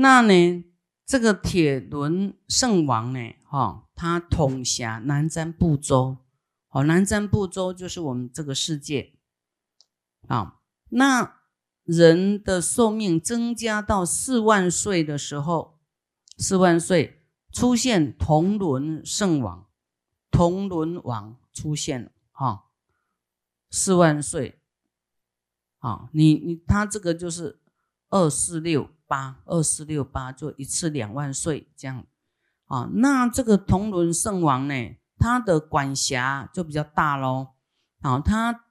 那呢，这个铁轮圣王呢，哈，他统辖南瞻部洲，哦，南瞻部洲就是我们这个世界，啊，那人的寿命增加到四万岁的时候，四万岁出现铜轮圣王，铜轮王出现了，哈，四万岁，啊，你你他这个就是二四六。八二四六八就一次两万岁这样啊，那这个铜轮圣王呢，他的管辖就比较大喽啊，他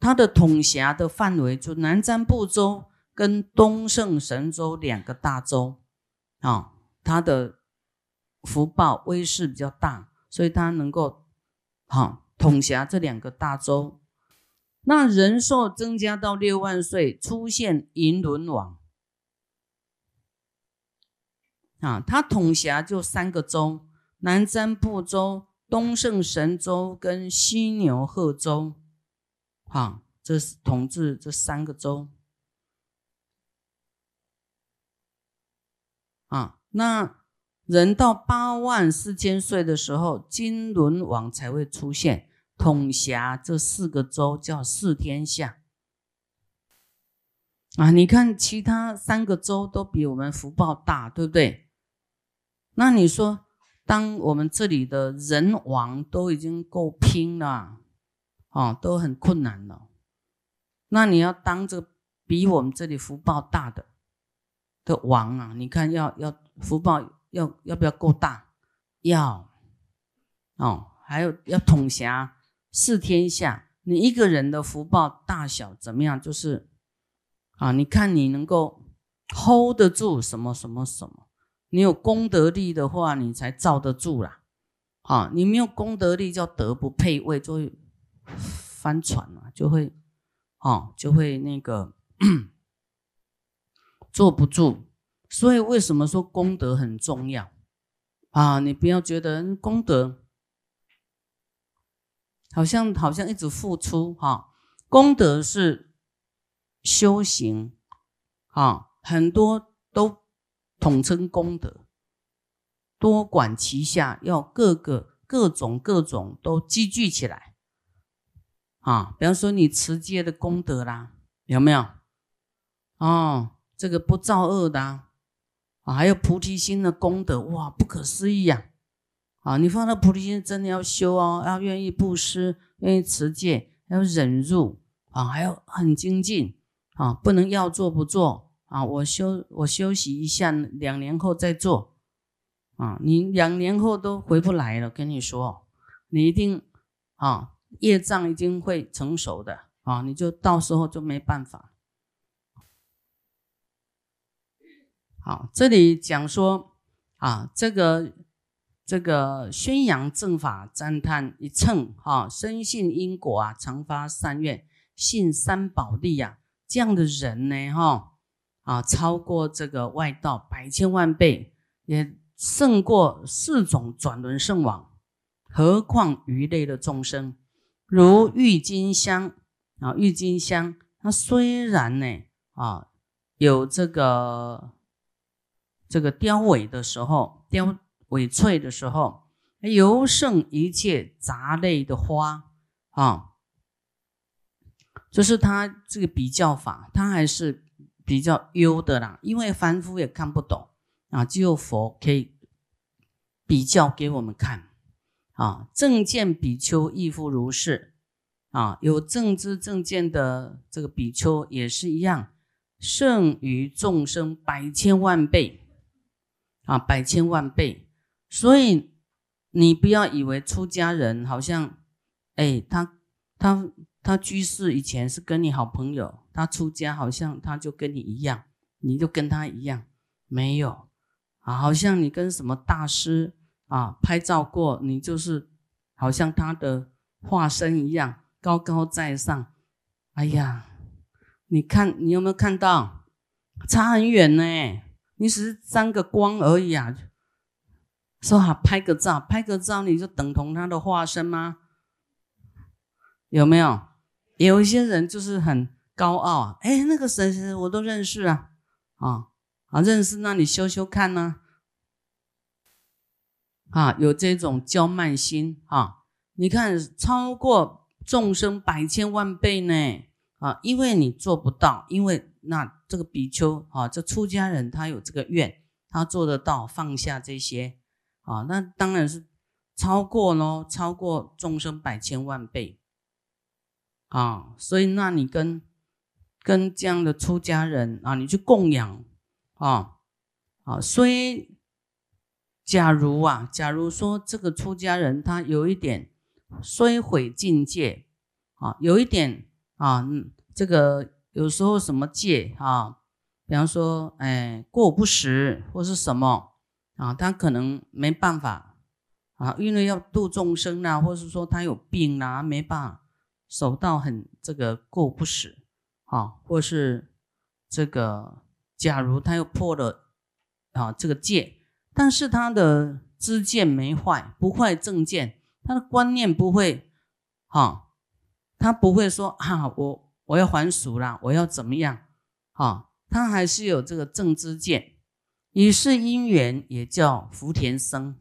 他的统辖的范围就南瞻部洲跟东胜神州两个大洲啊，他的福报威势比较大，所以他能够好统辖这两个大洲。那人寿增加到六万岁，出现银轮王。啊，他统辖就三个州：南瞻部洲、东胜神州跟西牛贺州。啊，这是统治这三个州。啊，那人到八万四千岁的时候，金轮王才会出现，统辖这四个州，叫四天下。啊，你看其他三个州都比我们福报大，对不对？那你说，当我们这里的人王都已经够拼了，哦，都很困难了，那你要当这比我们这里福报大的的王啊？你看要要福报要要不要够大？要，哦，还有要统辖四天下，你一个人的福报大小怎么样？就是啊，你看你能够 hold 得住什么什么什么。你有功德力的话，你才罩得住啦。啊，你没有功德力，叫德不配位，就会翻船嘛，就会，哦，就会那个 坐不住。所以为什么说功德很重要啊？你不要觉得功德好像好像一直付出哈，功德是修行啊，很多都。统称功德，多管齐下，要各个各种各种都积聚起来啊。比方说你持戒的功德啦，有没有？哦，这个不造恶的啊，还有菩提心的功德，哇，不可思议呀！啊，你放到菩提心真的要修哦，要愿意布施，愿意持戒，要忍辱啊，还要很精进啊，不能要做不做。啊，我休我休息一下，两年后再做。啊，你两年后都回不来了，跟你说，你一定啊，业障已经会成熟的啊，你就到时候就没办法。好，这里讲说啊，这个这个宣扬正法，赞叹一乘哈，深信因果啊，常发善愿，信三宝力呀，这样的人呢，哈。啊，超过这个外道百千万倍，也胜过四种转轮圣王。何况鱼类的众生，如郁金香啊，郁金香，它虽然呢啊有这个这个凋萎的时候，凋萎翠的时候，尤胜一切杂类的花啊，就是它这个比较法，它还是。比较优的啦，因为凡夫也看不懂啊，只有佛可以比较给我们看啊。正见比丘亦复如是啊，有正知正见的这个比丘也是一样，胜于众生百千万倍啊，百千万倍。所以你不要以为出家人好像，哎，他他他居士以前是跟你好朋友。他出家好像他就跟你一样，你就跟他一样，没有啊？好像你跟什么大师啊拍照过，你就是好像他的化身一样，高高在上。哎呀，你看你有没有看到？差很远呢，你只是沾个光而已啊。说好拍个照，拍个照你就等同他的化身吗？有没有？有一些人就是很。高傲啊！哎，那个谁谁我都认识啊！啊，啊，认识那你修修看呢？啊，有这种娇慢心啊，你看超过众生百千万倍呢啊，因为你做不到，因为那这个比丘啊，这出家人他有这个愿，他做得到放下这些啊，那当然是超过咯，超过众生百千万倍啊，所以那你跟跟这样的出家人啊，你去供养啊啊，虽。假如啊，假如说这个出家人他有一点衰毁境界啊，有一点啊，这个有时候什么戒啊，比方说哎过不食或是什么啊，他可能没办法啊，因为要度众生啊，或是说他有病啊，没办法守到很这个过不食啊，或是这个假如他又破了啊这个戒。但是他的知见没坏，不坏正见，他的观念不会，哈，他不会说啊，我我要还俗啦，我要怎么样，哈，他还是有这个正知见，以是因缘也叫福田生，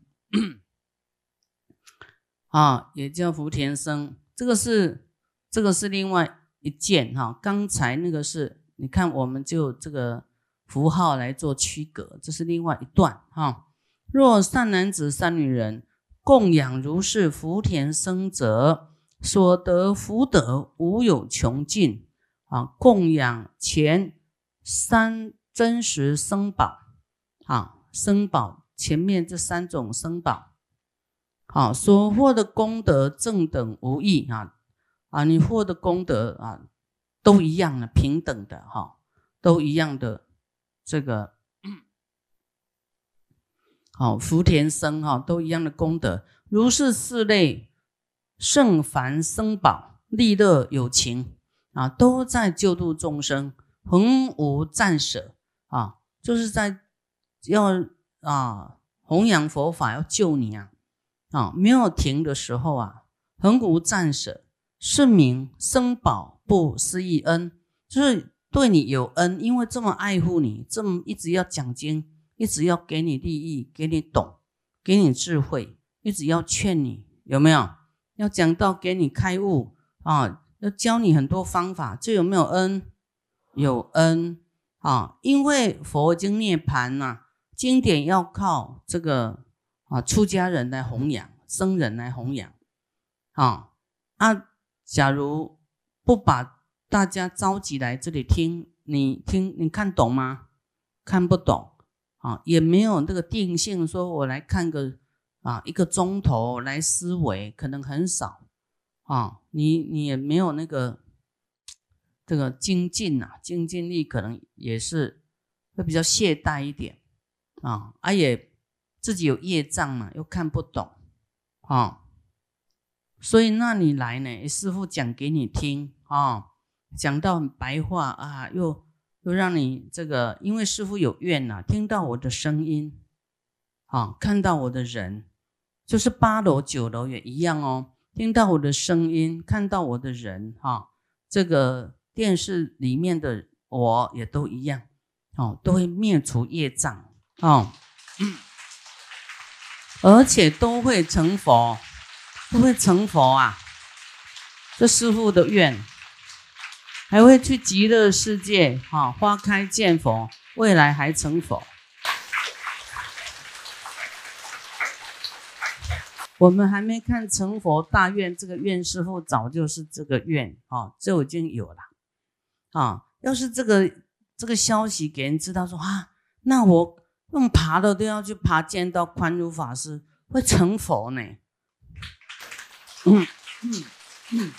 啊，也叫福田生，这个是这个是另外一件哈，刚才那个是你看我们就这个符号来做区隔，这是另外一段哈。若善男子、善女人供养如是福田生者，所得福德无有穷尽啊！供养前三真实生宝啊，生宝前面这三种生宝，好所获的功德正等无异啊啊！你获得功德啊都一样的，平等的哈，都一样的这个。好，福田生哈都一样的功德，如是四类圣凡生宝利乐有情啊，都在救度众生，恒无暂舍啊，就是在要啊弘扬佛法，要救你啊啊，没有停的时候啊，恒无暂舍，是名生宝不思议恩，就是对你有恩，因为这么爱护你，这么一直要讲经。一直要给你利益，给你懂，给你智慧，一直要劝你，有没有？要讲到给你开悟啊，要教你很多方法，这有没有恩？有恩啊，因为佛经涅盘呐，经典要靠这个啊出家人来弘扬，僧人来弘扬啊啊，假如不把大家召集来这里听，你听你看懂吗？看不懂。啊，也没有那个定性，说我来看个啊一个钟头来思维，可能很少啊。你你也没有那个这个精进呐，精进力可能也是会比较懈怠一点啊。啊也自己有业障嘛，又看不懂啊，所以那你来呢，师傅讲给你听啊，讲到白话啊，又。又让你这个，因为师傅有愿呐，听到我的声音，啊，看到我的人，就是八楼九楼也一样哦，听到我的声音，看到我的人，哈，这个电视里面的我也都一样，哦，都会灭除业障，哦，而且都会成佛，会不会成佛啊，这师傅的愿。还会去极乐世界，哈，花开见佛，未来还成佛。我们还没看成佛大愿，这个愿师傅早就是这个愿，啊，就已经有了，啊，要是这个这个消息给人知道，说啊，那我用爬的都要去爬，见到宽如法师会成佛呢。嗯。嗯。嗯。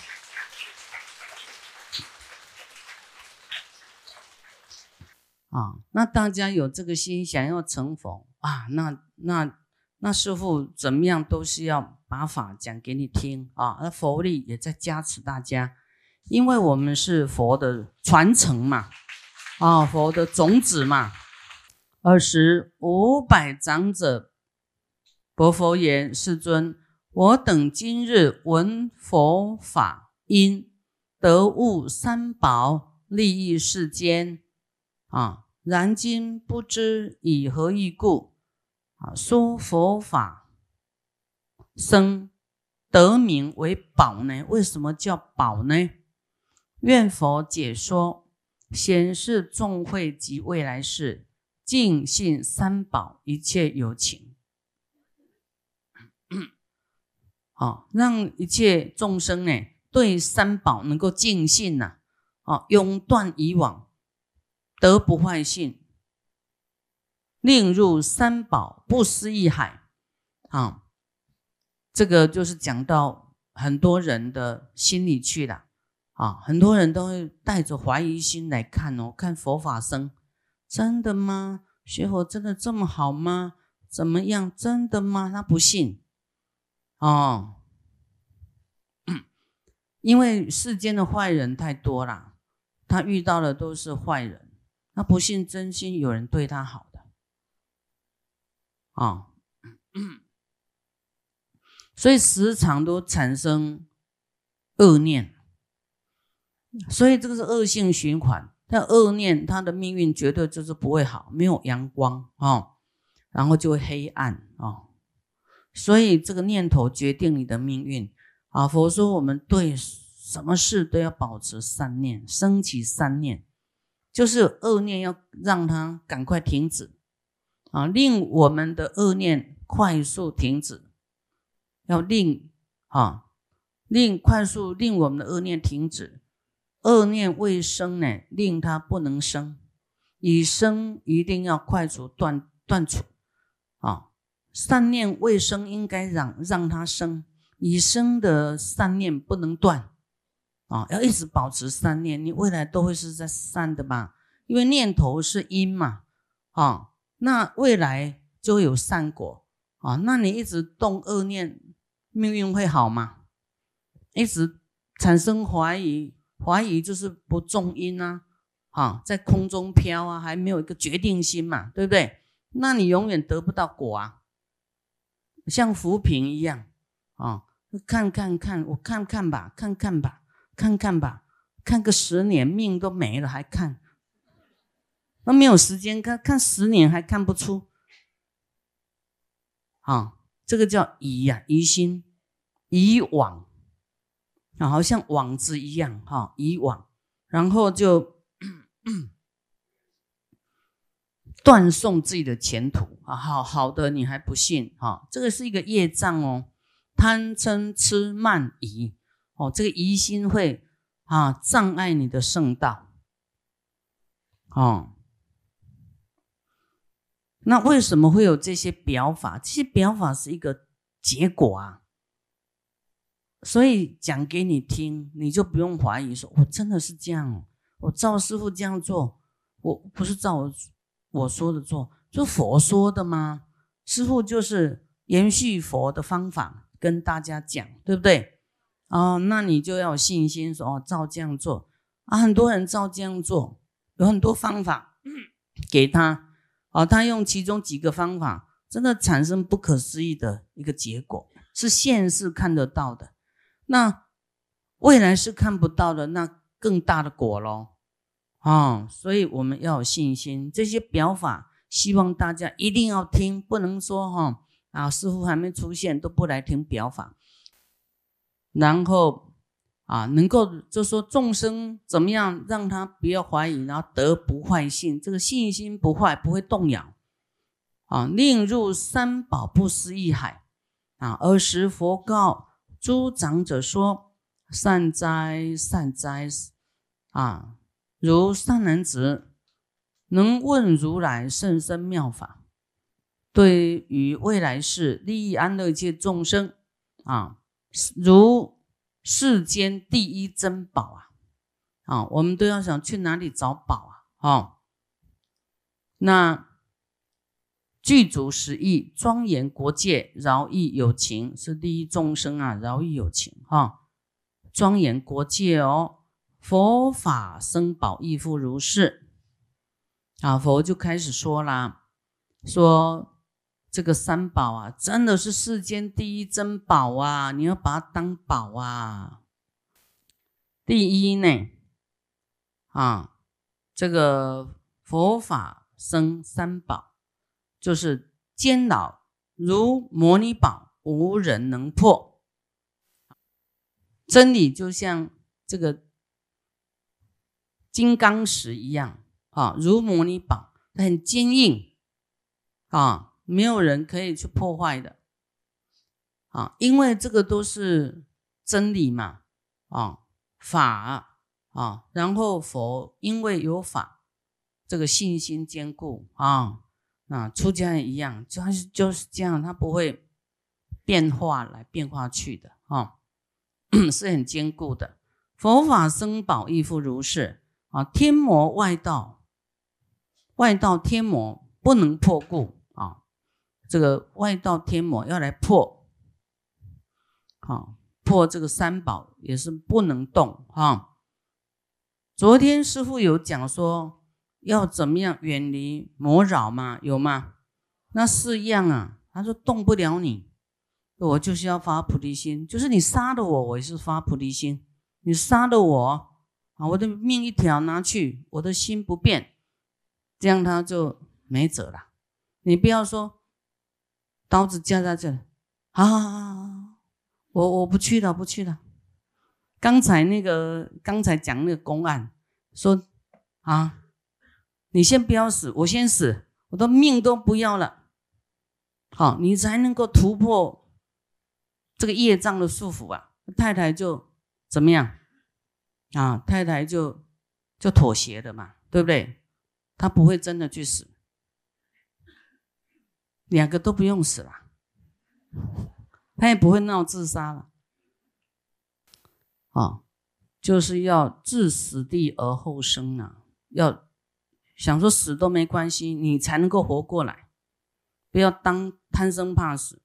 啊，那大家有这个心想要成佛啊，那那那师傅怎么样都是要把法讲给你听啊，那佛力也在加持大家，因为我们是佛的传承嘛，啊，佛的种子嘛。二十五百长者，佛佛言：世尊，我等今日闻佛法音，得悟三宝，利益世间。啊，然今不知以何意故，啊，说佛法生得名为宝呢？为什么叫宝呢？愿佛解说，显示众会及未来世，尽信三宝，一切有情。啊，让一切众生呢，对三宝能够尽信呐，啊，永断以往，得不坏信，令入三宝不思议海。啊，这个就是讲到很多人的心里去了。啊，很多人都会带着怀疑心来看哦，看佛法僧，真的吗？学佛真的这么好吗？怎么样？真的吗？他不信。哦，因为世间的坏人太多了，他遇到的都是坏人，他不信真心有人对他好的，啊，所以时常都产生恶念，所以这个是恶性循环。但恶念，他的命运绝对就是不会好，没有阳光啊，然后就会黑暗啊。所以这个念头决定你的命运啊！佛说我们对什么事都要保持善念，升起善念，就是恶念要让它赶快停止啊，令我们的恶念快速停止，要令啊，令快速令我们的恶念停止，恶念未生呢，令它不能生，已生一定要快速断断除啊。善念未生，应该让让它生；已生的善念不能断啊，要一直保持善念，你未来都会是在善的吧？因为念头是因嘛，啊，那未来就会有善果啊。那你一直动恶念，命运会好吗？一直产生怀疑，怀疑就是不重因啊，啊，在空中飘啊，还没有一个决定心嘛，对不对？那你永远得不到果啊。像浮萍一样啊，看看看，我看看吧，看看吧，看看吧，看个十年命都没了还看，那没有时间看看十年还看不出啊，这个叫疑呀，疑心，疑网啊，好像网子一样哈，疑网，然后就。断送自己的前途啊！好好的，你还不信哈？这个是一个业障哦，贪嗔痴慢疑哦，这个疑心会啊障碍你的圣道哦。那为什么会有这些表法？这些表法是一个结果啊，所以讲给你听，你就不用怀疑，说我真的是这样，我照师傅这样做，我不是照我。我说的做，就佛说的吗？师傅就是延续佛的方法跟大家讲，对不对？哦，那你就要有信心，说哦，照这样做啊。很多人照这样做，有很多方法 给他，哦，他用其中几个方法，真的产生不可思议的一个结果，是现世看得到的。那未来是看不到的，那更大的果喽。哦，所以我们要有信心。这些表法，希望大家一定要听，不能说哈啊，师傅还没出现都不来听表法。然后啊，能够就说众生怎么样，让他不要怀疑，然后得不坏信，这个信心不坏，不会动摇啊。令入三宝不思议海啊。尔时佛告诸长者说：“善哉，善哉啊！”如善男子能问如来甚深妙法，对于未来世利益安乐界众生啊，如世间第一珍宝啊啊，我们都要想去哪里找宝啊啊？那具足十亿庄严国界，饶益有情，是利益众生啊，饶益有情哈，庄严国界哦。佛法僧宝亦复如是，啊，佛就开始说啦，说这个三宝啊，真的是世间第一珍宝啊，你要把它当宝啊。第一呢，啊，这个佛法生三宝，就是坚牢如摩尼宝，无人能破。真理就像这个金刚石一样啊，如摩尼宝，很坚硬啊，没有人可以去破坏的啊，因为这个都是真理嘛啊，法啊，然后佛因为有法，这个信心坚固啊，啊，出家也一样，就是就是这样，他不会变化来变化去的啊。是很坚固的，佛法僧宝亦复如是啊。天魔外道，外道天魔不能破故啊。这个外道天魔要来破，好破这个三宝也是不能动哈。昨天师傅有讲说要怎么样远离魔扰吗？有吗？那四样啊，他说动不了你。我就是要发菩提心，就是你杀了我，我也是发菩提心。你杀了我啊，我的命一条拿去，我的心不变，这样他就没辙了。你不要说刀子架在这里，好好好好，我我不去了，不去了。刚才那个刚才讲那个公案，说啊，你先不要死，我先死，我的命都不要了，好，你才能够突破。这个业障的束缚啊，太太就怎么样啊？太太就就妥协了嘛，对不对？他不会真的去死，两个都不用死了，他也不会闹自杀了。啊，就是要置死地而后生啊！要想说死都没关系，你才能够活过来，不要当贪生怕死。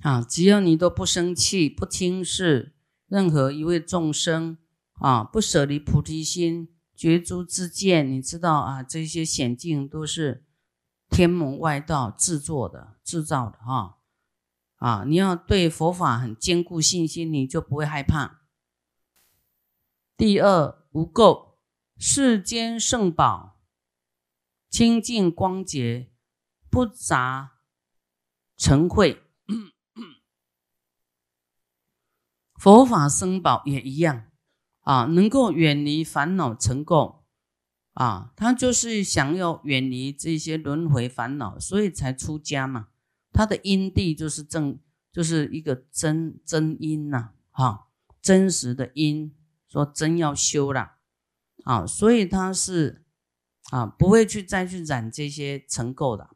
啊，只要你都不生气、不轻视任何一位众生啊，不舍离菩提心、觉诸自见，你知道啊，这些险境都是天魔外道制作的、制造的哈。啊，你要对佛法很坚固信心，你就不会害怕。第二，无垢，世间圣宝，清净光洁，不杂尘秽。佛法僧宝也一样啊，能够远离烦恼尘垢啊，他就是想要远离这些轮回烦恼，所以才出家嘛。他的因地就是正，就是一个真真因呐，哈，真实的因，说真要修了啊，所以他是啊，不会去再去染这些尘垢的。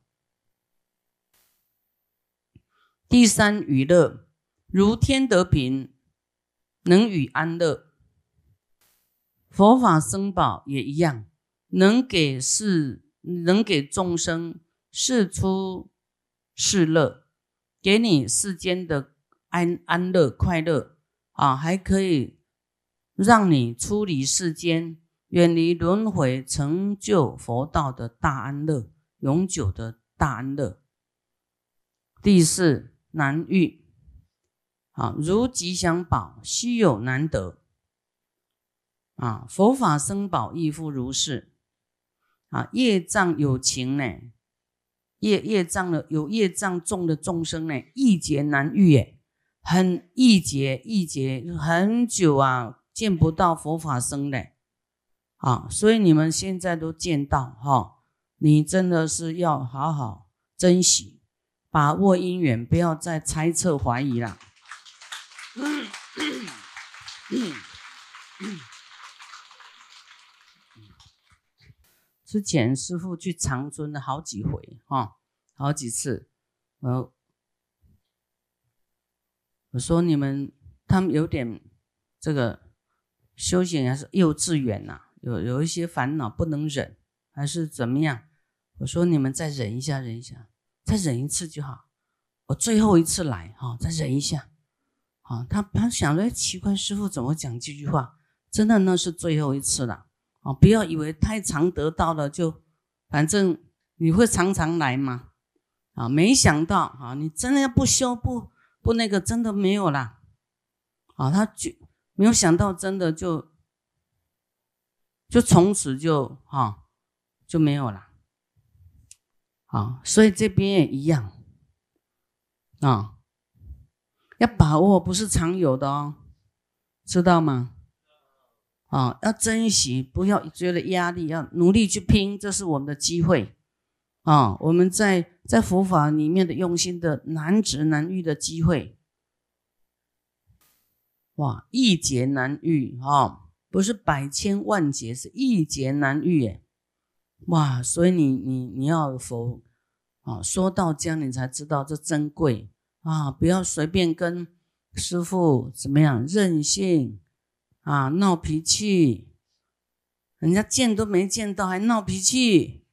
第三娱乐，如天得平。能与安乐，佛法僧宝也一样，能给世，能给众生世出世乐，给你世间的安安乐快乐啊，还可以让你出离世间，远离轮回，成就佛道的大安乐，永久的大安乐。第四难遇。啊，如吉祥宝，稀有难得。啊，佛法僧宝亦复如是。啊，业障有情呢，业业障的有业障重的众生呢，易劫难遇耶，很易劫易劫，很久啊，见不到佛法僧的。啊，所以你们现在都见到哈，你真的是要好好珍惜，把握因缘，不要再猜测怀疑了。之前师傅去长春了好几回哈，好几次，呃，我说你们他们有点这个修行还是幼稚园呐，有有一些烦恼不能忍，还是怎么样？我说你们再忍一下，忍一下，再忍一次就好。我最后一次来哈，再忍一下。啊，他他想着奇怪，师傅怎么讲这句话？真的那是最后一次了啊！不要以为太常得到了就，反正你会常常来嘛。啊，没想到啊，你真的要不修不不那个，真的没有啦。啊，他就没有想到，真的就就从此就哈就没有了。啊，所以这边也一样啊，要把握，不是常有的哦，知道吗？啊，要珍惜，不要觉得压力，要努力去拼，这是我们的机会啊！我们在在佛法里面的用心的难值难遇的机会，哇，一劫难遇啊！不是百千万劫，是一劫难遇耶！哇，所以你你你要佛啊，说到家你才知道这珍贵啊！不要随便跟师傅怎么样任性。啊，闹脾气，人家见都没见到，还闹脾气，